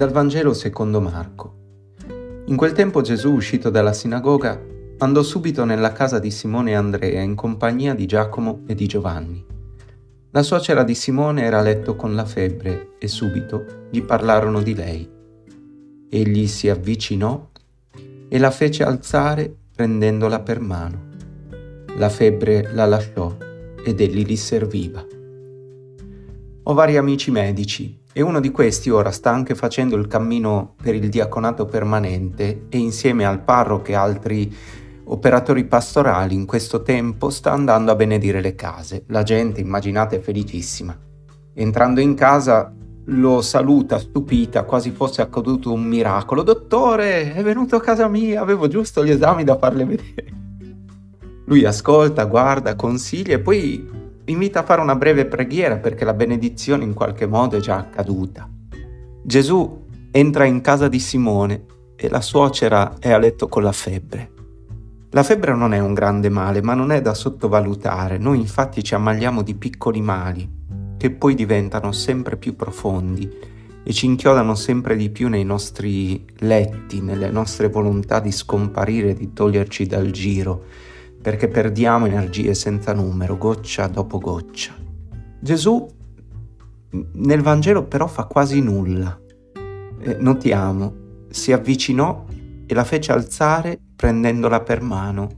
Dal Vangelo secondo Marco. In quel tempo Gesù, uscito dalla sinagoga, andò subito nella casa di Simone e Andrea in compagnia di Giacomo e di Giovanni. La suocera di Simone era a letto con la febbre e subito gli parlarono di lei. Egli si avvicinò e la fece alzare prendendola per mano. La febbre la lasciò ed egli li serviva. Ho vari amici medici e uno di questi ora sta anche facendo il cammino per il diaconato permanente e insieme al parroco e altri operatori pastorali in questo tempo sta andando a benedire le case. La gente, immaginate, è felicissima. Entrando in casa lo saluta stupita, quasi fosse accaduto un miracolo. Dottore, è venuto a casa mia, avevo giusto gli esami da farle vedere. Lui ascolta, guarda, consiglia e poi invita a fare una breve preghiera perché la benedizione in qualche modo è già accaduta. Gesù entra in casa di Simone e la suocera è a letto con la febbre. La febbre non è un grande male, ma non è da sottovalutare. Noi infatti ci ammaliamo di piccoli mali che poi diventano sempre più profondi e ci inchiodano sempre di più nei nostri letti, nelle nostre volontà di scomparire, di toglierci dal giro perché perdiamo energie senza numero, goccia dopo goccia. Gesù nel Vangelo però fa quasi nulla. Eh, notiamo, si avvicinò e la fece alzare prendendola per mano.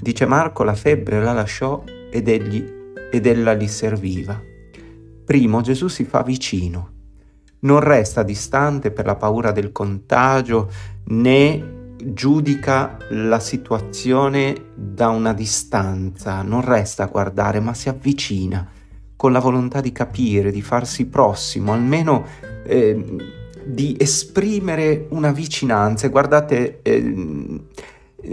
Dice Marco, la febbre la lasciò ed, egli, ed ella gli serviva. Primo Gesù si fa vicino, non resta distante per la paura del contagio né giudica la situazione da una distanza, non resta a guardare, ma si avvicina con la volontà di capire, di farsi prossimo, almeno eh, di esprimere una vicinanza. E guardate, eh,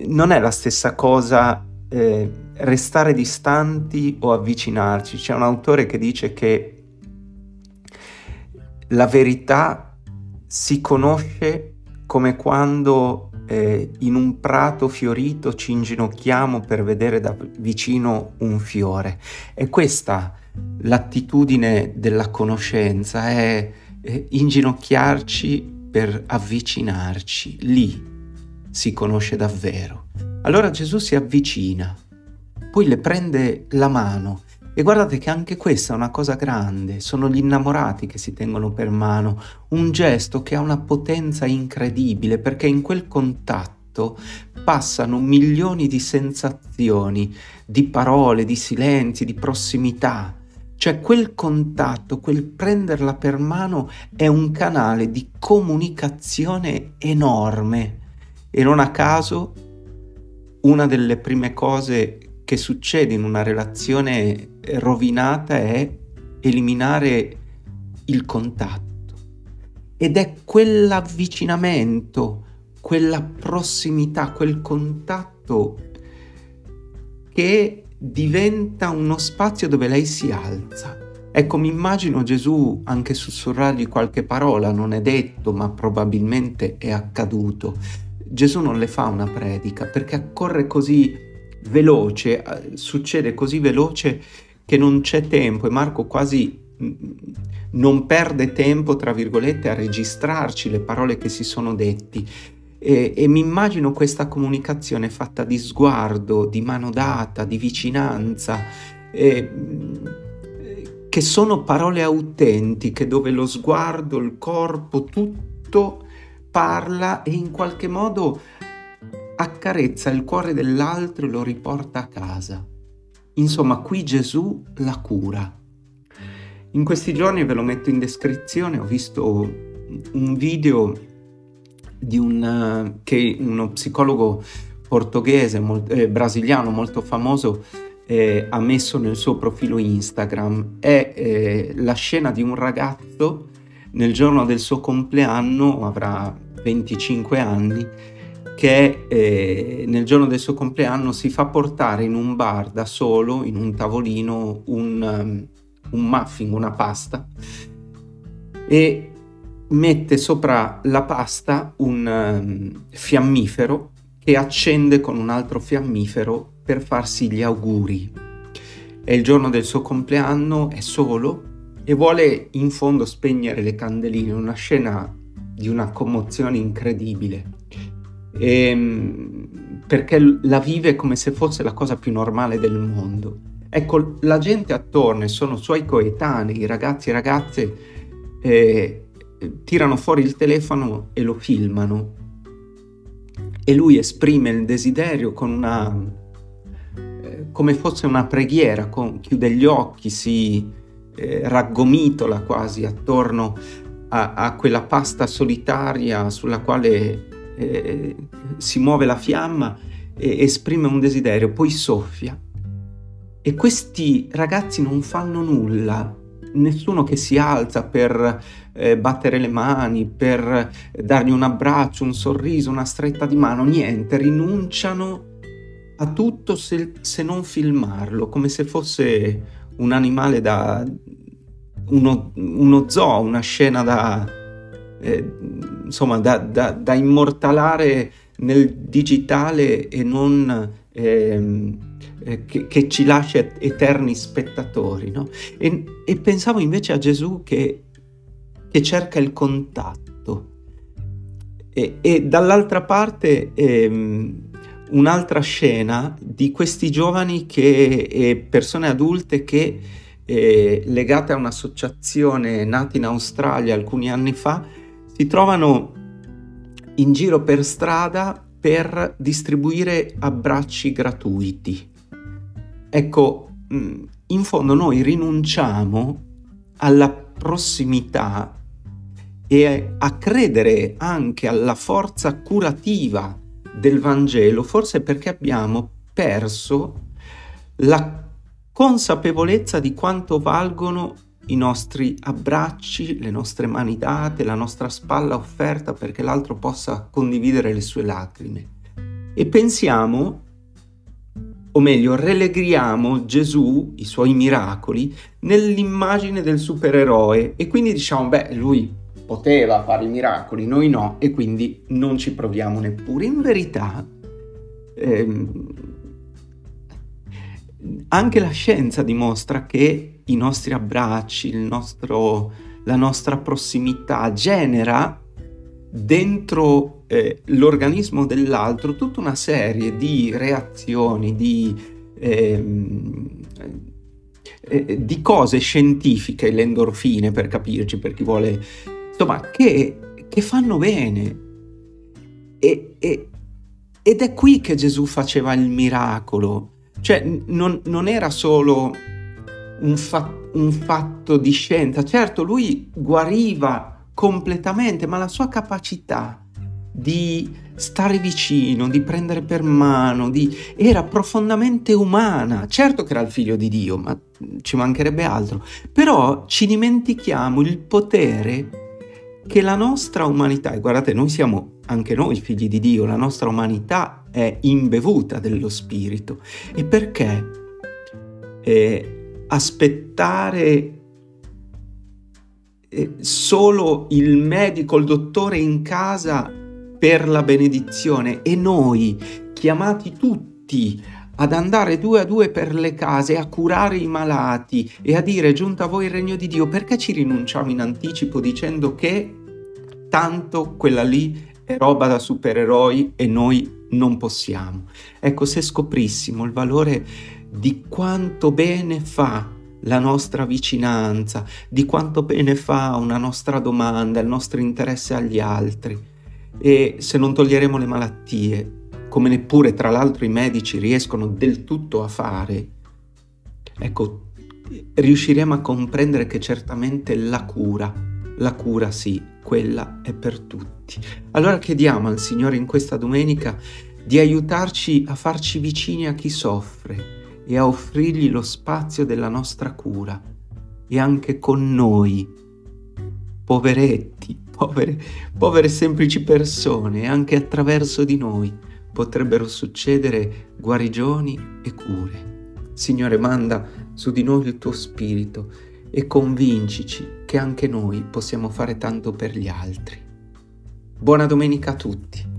non è la stessa cosa eh, restare distanti o avvicinarci. C'è un autore che dice che la verità si conosce come quando eh, in un prato fiorito ci inginocchiamo per vedere da vicino un fiore. E questa l'attitudine della conoscenza, è, è inginocchiarci per avvicinarci. Lì si conosce davvero. Allora Gesù si avvicina, poi le prende la mano e guardate che anche questa è una cosa grande, sono gli innamorati che si tengono per mano, un gesto che ha una potenza incredibile perché in quel contatto passano milioni di sensazioni, di parole, di silenzi, di prossimità. Cioè quel contatto, quel prenderla per mano è un canale di comunicazione enorme e non a caso una delle prime cose che succede in una relazione rovinata è eliminare il contatto. Ed è quell'avvicinamento, quella prossimità, quel contatto che diventa uno spazio dove lei si alza. Ecco, mi immagino Gesù anche sussurrargli qualche parola, non è detto, ma probabilmente è accaduto. Gesù non le fa una predica perché accorre così veloce, eh, succede così veloce che non c'è tempo e Marco quasi mm, non perde tempo, tra virgolette, a registrarci le parole che si sono detti. E, e mi immagino questa comunicazione fatta di sguardo, di mano data, di vicinanza, eh, che sono parole autentiche dove lo sguardo, il corpo, tutto parla e in qualche modo accarezza il cuore dell'altro e lo riporta a casa. Insomma, qui Gesù la cura. In questi giorni ve lo metto in descrizione, ho visto un video un, che uno psicologo portoghese, molt, eh, brasiliano molto famoso, eh, ha messo nel suo profilo Instagram. È eh, la scena di un ragazzo nel giorno del suo compleanno, avrà 25 anni, che eh, nel giorno del suo compleanno si fa portare in un bar da solo, in un tavolino, un, um, un muffin, una pasta, e mette sopra la pasta un um, fiammifero che accende con un altro fiammifero per farsi gli auguri. È il giorno del suo compleanno, è solo e vuole in fondo spegnere le candeline, una scena di una commozione incredibile, e, ehm, perché la vive come se fosse la cosa più normale del mondo. Ecco, la gente attorno, sono suoi coetanei, ragazzi e ragazze, eh, tirano fuori il telefono e lo filmano e lui esprime il desiderio con una eh, come fosse una preghiera, con, chiude gli occhi, si eh, raggomitola quasi attorno a, a, quella pasta solitaria sulla quale eh, si muove la fiamma e esprime un desiderio, poi soffia. E questi ragazzi non fanno nulla, nessuno che si alza per eh, battere le mani, per dargli un abbraccio, un sorriso, una stretta di mano, niente, rinunciano a tutto se, se non filmarlo, come se fosse un animale da uno, uno zoo, una scena da, eh, insomma, da, da, da, immortalare nel digitale e non ehm, eh, che, che, ci lascia eterni spettatori. No? E, e, pensavo invece a Gesù che, che cerca il contatto. E, e dall'altra parte ehm, un'altra scena di questi giovani che, e persone adulte che eh, legate a un'associazione nata in Australia alcuni anni fa si trovano in giro per strada per distribuire abbracci gratuiti. Ecco, mm, in fondo noi rinunciamo alla prossimità e a credere anche alla forza curativa del Vangelo, forse perché abbiamo perso la consapevolezza di quanto valgono i nostri abbracci, le nostre mani date, la nostra spalla offerta perché l'altro possa condividere le sue lacrime. E pensiamo, o meglio, relegriamo Gesù, i suoi miracoli, nell'immagine del supereroe e quindi diciamo, beh, lui poteva fare i miracoli, noi no, e quindi non ci proviamo neppure. In verità, ehm, anche la scienza dimostra che i nostri abbracci, nostro, la nostra prossimità genera dentro eh, l'organismo dell'altro tutta una serie di reazioni, di, ehm, eh, di cose scientifiche, le endorfine per capirci, per chi vuole insomma, che, che fanno bene. E, e, ed è qui che Gesù faceva il miracolo, cioè non, non era solo un, fa- un fatto di scienza, certo lui guariva completamente, ma la sua capacità di stare vicino, di prendere per mano, di... era profondamente umana. Certo che era il figlio di Dio, ma ci mancherebbe altro. Però ci dimentichiamo il potere che la nostra umanità, e guardate, noi siamo anche noi figli di Dio, la nostra umanità è imbevuta dello Spirito. E perché eh, aspettare eh, solo il medico, il dottore in casa per la benedizione e noi chiamati tutti ad andare due a due per le case a curare i malati e a dire giunta a voi il regno di Dio, perché ci rinunciamo in anticipo dicendo che tanto quella lì è roba da supereroi e noi non possiamo? Ecco, se scoprissimo il valore di quanto bene fa la nostra vicinanza, di quanto bene fa una nostra domanda, il nostro interesse agli altri, e se non toglieremo le malattie, come neppure tra l'altro i medici riescono del tutto a fare, ecco, riusciremo a comprendere che certamente la cura, la cura sì, quella è per tutti. Allora chiediamo al Signore in questa domenica di aiutarci a farci vicini a chi soffre e a offrirgli lo spazio della nostra cura e anche con noi, poveretti, povere, povere semplici persone, anche attraverso di noi potrebbero succedere guarigioni e cure. Signore, manda su di noi il tuo spirito e convincici che anche noi possiamo fare tanto per gli altri. Buona domenica a tutti.